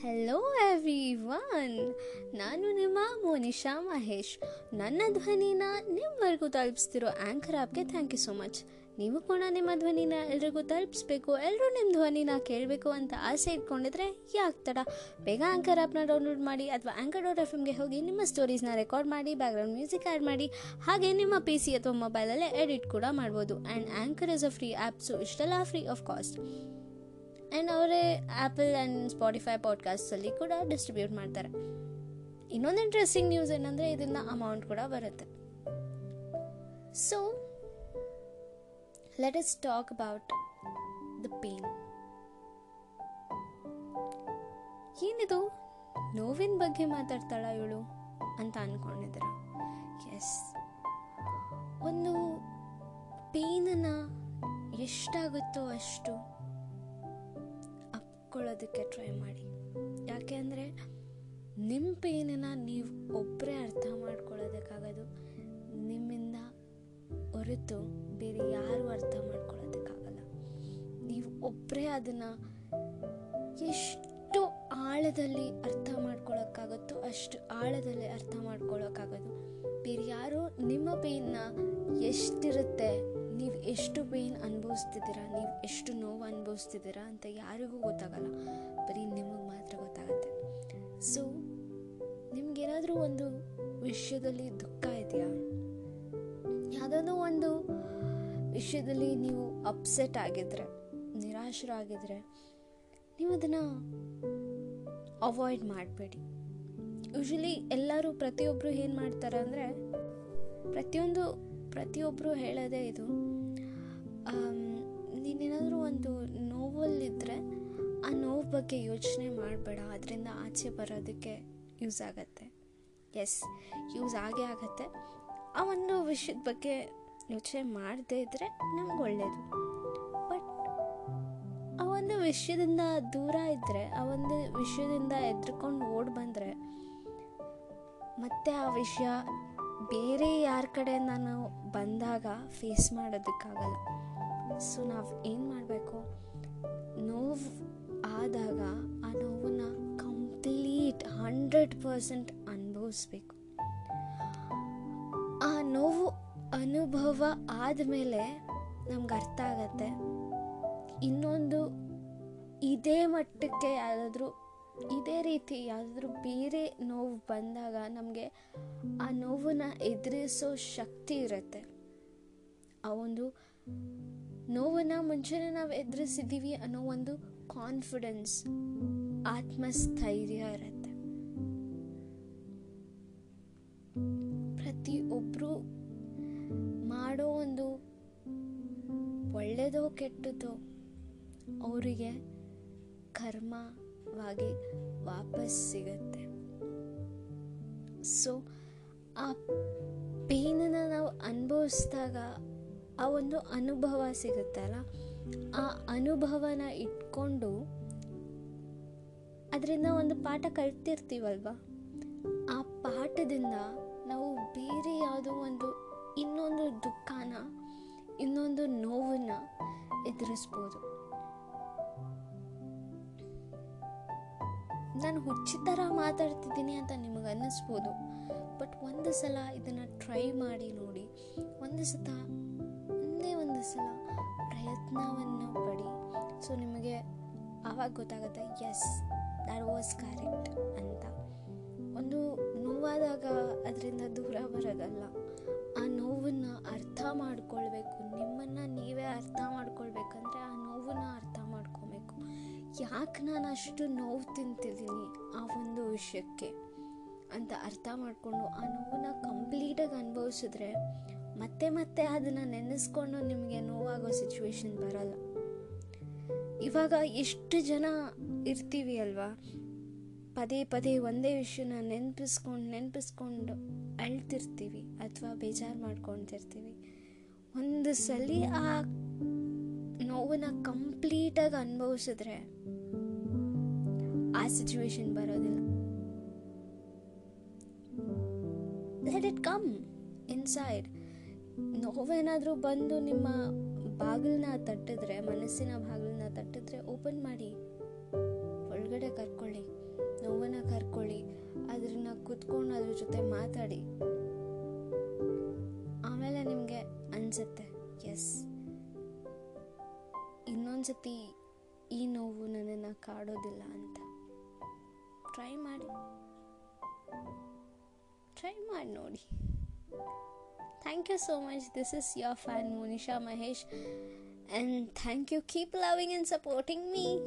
Hello every one ನಾನು ನಿಮ್ಮ ಮೋನಿಶಾ ಮಹೇಶ್. ನನ್ನ ಧ್ವನಿನ ನಿಮ್ಮವರೆಗೂ ತಲುಪಿಸ್ತಿರೋ ಆ್ಯಂಕರ್ ಆ್ಯಪ್ಗೆ ಥ್ಯಾಂಕ್ ಯು ಸೋ ಮಚ್ ನೀವು ಕೂಡ ನಿಮ್ಮ ಧ್ವನಿನ ಎಲ್ರಿಗೂ ತಲುಪಿಸ್ಬೇಕು ಎಲ್ಲರೂ ನಿಮ್ಮ ಧ್ವನಿನ ಕೇಳಬೇಕು ಅಂತ ಆಸೆ ಇಟ್ಕೊಂಡಿದ್ರೆ ಯಾಕೆ ತಡ? ಬೇಗ ಆ್ಯಂಕರ್ ಆ್ಯಪ್ನ ಡೌನ್ಲೋಡ್ ಮಾಡಿ ಅಥವಾ ಆ್ಯಂಕರ್ ಡಾಟ್ ಎಫ್ ಎಮ್ಗೆ ಹೋಗಿ ನಿಮ್ಮ ಸ್ಟೋರೀಸ್ನ ರೆಕಾರ್ಡ್ ಮಾಡಿ ಬ್ಯಾಕ್ಗ್ರೌಂಡ್ ಮ್ಯೂಸಿಕ್ ಆ್ಯಡ್ ಮಾಡಿ, ಹಾಗೆ ನಿಮ್ಮ ಪಿ ಸಿ ಅಥವಾ ಮೊಬೈಲಲ್ಲೇ ಎಡಿಟ್ ಕೂಡ ಮಾಡ್ಬೋದು. And Anchor is a free app so ಇಷ್ಟೆಲ್ಲ ಫ್ರೀ ಆಫ್ ಕಾಸ್ಟ್ ಆ್ಯಂಡ್ ಅವರೇ ಆ್ಯಪಲ್ ಆ್ಯಂಡ್ ಸ್ಪಾಟಿಫೈ ಪಾಡ್ಕಾಸ್ಟಲ್ಲಿ ಕೂಡ ಡಿಸ್ಟ್ರಿಬ್ಯೂಟ್ ಮಾಡ್ತಾರೆ. ಇನ್ನೊಂದು ಇಂಟ್ರೆಸ್ಟಿಂಗ್ ನ್ಯೂಸ್ ಏನಂದರೆ ಇದರಿಂದ ಅಮೌಂಟ್ ಕೂಡ ಬರುತ್ತೆ. So let us talk about the pain ಏನಿದು? ನೋವಿನ ಬಗ್ಗೆ ಮಾತಾಡ್ತಾಳ ಇವಳು ಅಂತ ಅನ್ಕೊಂಡಿದ್ದೀರ? ಎಸ್ ಒಂದು ಪೇನನ್ನು ಎಷ್ಟಾಗುತ್ತೋ ಅಷ್ಟು ಅಪ್ಕೊಳ್ಳೋದಕ್ಕೆ ಟ್ರೈ ಮಾಡಿ. ಯಾಕೆ ಅಂದರೆ ನಿಮ್ಮ ಪೇನನ್ನ ನೀವು ಒಬ್ಬರೇ ಅರ್ಥ ಮಾಡ್ಕೊಳ್ಳೋದಕ್ಕಾಗೋದು ನಿಮ್ಮಿಂದ ಹೊರತು ಬೇರೆ ಯಾರೂ ಅರ್ಥ ಮಾಡ್ಕೊಳ್ಳೋದಕ್ಕಾಗಲ್ಲ. ನೀವು ಒಬ್ಬರೇ ಅದನ್ನು ಎಷ್ಟು ಆಳದಲ್ಲಿ ಅರ್ಥ ಮಾಡ್ಕೊಳ್ಳೋಕ್ಕಾಗುತ್ತೋ ಅಷ್ಟು ಆಳದಲ್ಲಿ ಅರ್ಥ ಮಾಡ್ಕೊಳ್ಳೋಕ್ಕಾಗೋದು. ಬೇರೆ ಯಾರು ನಿಮ್ಮ ಪೇನ್ನ ಎಷ್ಟಿರುತ್ತೆ ಎಷ್ಟು ಪೇನ್ ಅನುಭವಿಸ್ತಿದ್ದೀರಾ? ನೀವು ಎಷ್ಟು ನೋವು ಅನುಭವಿಸ್ತಿದ್ದೀರಾ ಅಂತ ಯಾರಿಗೂ ಗೊತ್ತಾಗಲ್ಲ. ಬರೀ ನಿಮಗೆ ಮಾತ್ರ ಗೊತ್ತಾಗುತ್ತೆ. ಸೊ ನಿಮಗೇನಾದರೂ ಒಂದು ವಿಷಯದಲ್ಲಿ ದುಃಖ ಇದೆಯಾ? ಯಾವುದಾದ್ರೂ ಒಂದು ವಿಷಯದಲ್ಲಿ ನೀವು ಅಪ್ಸೆಟ್ ಆಗಿದ್ರೆ, ನಿರಾಶರಾಗಿದ್ರೆ, ನೀವು ಅದನ್ನು ಅವಾಯ್ಡ್ ಮಾಡಬೇಡಿ. ಯೂಶಲಿ ಎಲ್ಲರೂ ಪ್ರತಿಯೊಬ್ಬರು ಏನು ಮಾಡ್ತಾರೆ ಅಂದರೆ, ಪ್ರತಿಯೊಂದು ಪ್ರತಿಯೊಬ್ಬರು ಹೇಳೋದೇ ಇದು ನೀನೇನಾದರೂ ಒಂದು ನೋವಲ್ಲಿದ್ದರೆ ಆ ನೋವು ಬಗ್ಗೆ ಯೋಚನೆ ಮಾಡಬೇಡ. ಅದರಿಂದ ಆಚೆ ಬರೋದಕ್ಕೆ ಯೂಸ್ ಆಗತ್ತೆ. ಎಸ್ ಯೂಸ್ ಆಗೇ ಆಗತ್ತೆ. ಆ ಒಂದು ವಿಷಯದ ಬಗ್ಗೆ ಯೋಚನೆ ಮಾಡದೇ ಇದ್ದರೆ ನಮ್ಗೆ ಒಳ್ಳೆಯದು ಬಟ್ ಆ ಒಂದು ವಿಷಯದಿಂದ ದೂರ ಇದ್ದರೆ ಆ ಒಂದು ವಿಷಯದಿಂದ ಎದ್ರುಕೊಂಡು ಓಡಿ ಬಂದರೆ, ಮತ್ತೆ ಆ ವಿಷಯ ಬೇರೆ ಯಾರ ಕಡೆ ನಾನು ಬಂದಾಗ ಫೇಸ್ ಮಾಡೋದಕ್ಕಾಗಲ್ಲ. ಸೊ ನಾವು ಏನು ಮಾಡಬೇಕು? ನೋವು ಆದಾಗ ಆ ನೋವನ್ನು ಕಂಪ್ಲೀಟ್ ಹಂಡ್ರೆಡ್ ಪರ್ಸೆಂಟ್ ಅನುಭವಿಸ್ಬೇಕು. ಆ ನೋವು ಅನುಭವ ಆದಮೇಲೆ ನಮ್ಗೆ ಅರ್ಥ ಆಗತ್ತೆ. ಇನ್ನೊಂದು ಇದೇ ಮಟ್ಟಕ್ಕೆ ಯಾವುದಾದ್ರೂ ಇದೇ ರೀತಿ ಯಾವುದಾದ್ರೂ ಬೇರೆ ನೋವು ಬಂದಾಗ ನಮಗೆ ಆ ನೋವನ್ನು ಎದುರಿಸೋ ಶಕ್ತಿ ಇರುತ್ತೆ. ಆ ಒಂದು ನೋವನ್ನು ಮುಂಚೆನೇ ನಾವು ಎದುರಿಸಿದ್ದೀವಿ ಅನ್ನೋ ಒಂದು ಕಾನ್ಫಿಡೆನ್ಸ್ ಆತ್ಮಸ್ಥೈರ್ಯ ಇರುತ್ತೆ. ಪ್ರತಿಯೊಬ್ಬರು ಮಾಡೋ ಒಂದು ಒಳ್ಳೆಯದೋ ಕೆಟ್ಟದೋ ಅವರಿಗೆ ಕರ್ಮವಾಗಿ ವಾಪಸ್ ಸಿಗತ್ತೆ. ಸೊ ಆ ಪೇನನ್ನು ನಾವು ಅನುಭವಿಸಿದಾಗ ಆ ಒಂದು ಅನುಭವ ಸಿಗುತ್ತಲ್ಲ ಆ ಅನುಭವನ ಇಟ್ಕೊಂಡು ಅದರಿಂದ ಒಂದು ಪಾಠ ಕಲ್ತಿರ್ತೀವಲ್ವ? ಆ ಪಾಠದಿಂದ ನಾವು ಬೇರೆ ಯಾವುದೋ ಒಂದು ಇನ್ನೊಂದು ದುಃಖನ, ಇನ್ನೊಂದು ನೋವನ್ನು ಎದುರಿಸ್ಬೋದು. ನಾನು ಹುಚ್ಚಿತರ ಥರ ಮಾತಾಡ್ತಿದ್ದೀನಿ ಅಂತ ನಿಮಗೆ ಅನ್ನಿಸ್ಬೋದು. ಬಟ್ ಒಂದು ಸಲ ಇದನ್ನು ಟ್ರೈ ಮಾಡಿ ನೋಡಿ. ಒಂದು ಸತ ಒಂದೇ ಒಂದು ಸಲ ಪ್ರಯತ್ನವನ್ನು ಪಡಿ. ಸೊ ನಿಮಗೆ ಆವಾಗ ಗೊತ್ತಾಗುತ್ತೆ ಎಸ್ ದ್ಯಾಟ್ ವಾಸ್ ಕರೆಕ್ಟ್ ಅಂತ. ಒಂದು ನೋವಾದಾಗ ಅದರಿಂದ ದೂರ ಬರೋದಲ್ಲ. ಆ ನೋವನ್ನು ಅರ್ಥ ಮಾಡ್ಕೊಳ್ಬೇಕು. ನಿಮ್ಮನ್ನು ನೀವೇ ಅರ್ಥ ಮಾಡ್ಕೊಳ್ಬೇಕಂದ್ರೆ ಆ ನೋವನ್ನು ಅರ್ಥ ಮಾಡ್ಕೊಬೇಕು. ಯಾಕೆ ನಾನು ಅಷ್ಟು ನೋವು ತಿಂತಿದ್ದೀನಿ ಆ ಒಂದು ವಿಷಯಕ್ಕೆ ಅಂತ ಅರ್ಥ ಮಾಡಿಕೊಂಡು ಆ ನೋವನ್ನು ಕಂಪ್ಲೀಟಾಗಿ ಅನುಭವಿಸಿದ್ರೆ ಮತ್ತೆ ಮತ್ತೆ ಅದನ್ನು ನೆನೆಸ್ಕೊಂಡು ನಿಮಗೆ ನೋವಾಗೋ ಸಿಚುವೇಶನ್ ಬರಲ್ಲ. ಇವಾಗ ಎಷ್ಟು ಜನ ಇರ್ತೀವಿ ಅಲ್ವಾ? ಪದೇ ಪದೇ ಒಂದೇ ವಿಷಯನ ನೆನಪಿಸ್ಕೊಂಡು ನೆನಪಿಸ್ಕೊಂಡು ಅಳ್ತಿರ್ತೀವಿ ಅಥವಾ ಬೇಜಾರು ಮಾಡ್ಕೊತಿರ್ತೀವಿ. ಒಂದು ಸಲ ಆ ನೋವನ್ನ ಕಂಪ್ಲೀಟಾಗಿ ಅನುಭವಿಸಿದ್ರೆ ಆ ಸಿಚುವೇಶನ್ ಬರೋದಿಲ್ಲ. ಲೆಟ್ ಇಟ್ ಕಮ್ ಇನ್ಸೈಡ್ ನೋವೇನಾದರೂ ಬಂದು ನಿಮ್ಮ ಬಾಗಿಲನ್ನ ತಟ್ಟಿದ್ರೆ, ಮನಸ್ಸಿನ ಬಾಗಿಲನ್ನ ತಟ್ಟಿದ್ರೆ ಓಪನ್ ಮಾಡಿ. ಒಳಗಡೆ ಕರ್ಕೊಳ್ಳಿ, ನೋವನ್ನ ಕರ್ಕೊಳ್ಳಿ, ಅದ್ರನ್ನ ಕುತ್ಕೊಂಡು ಅದ್ರ ಜೊತೆ ಮಾತಾಡಿ. ಆಮೇಲೆ ನಿಮಗೆ ಅನಿಸುತ್ತೆ ಎಸ್ ಇನ್ನೊಂದ್ಸತಿ ಈ ನೋವು ನನ್ನನ್ನು ಕಾಡೋದಿಲ್ಲ ಅಂತ. ಟ್ರೈ ಮಾಡಿ. ಟ್ರೈ ಮಾಡಿ ನೋಡಿ. Thank you so much. This is your fan Monisha Mahesh, and thank you. Keep loving and supporting me.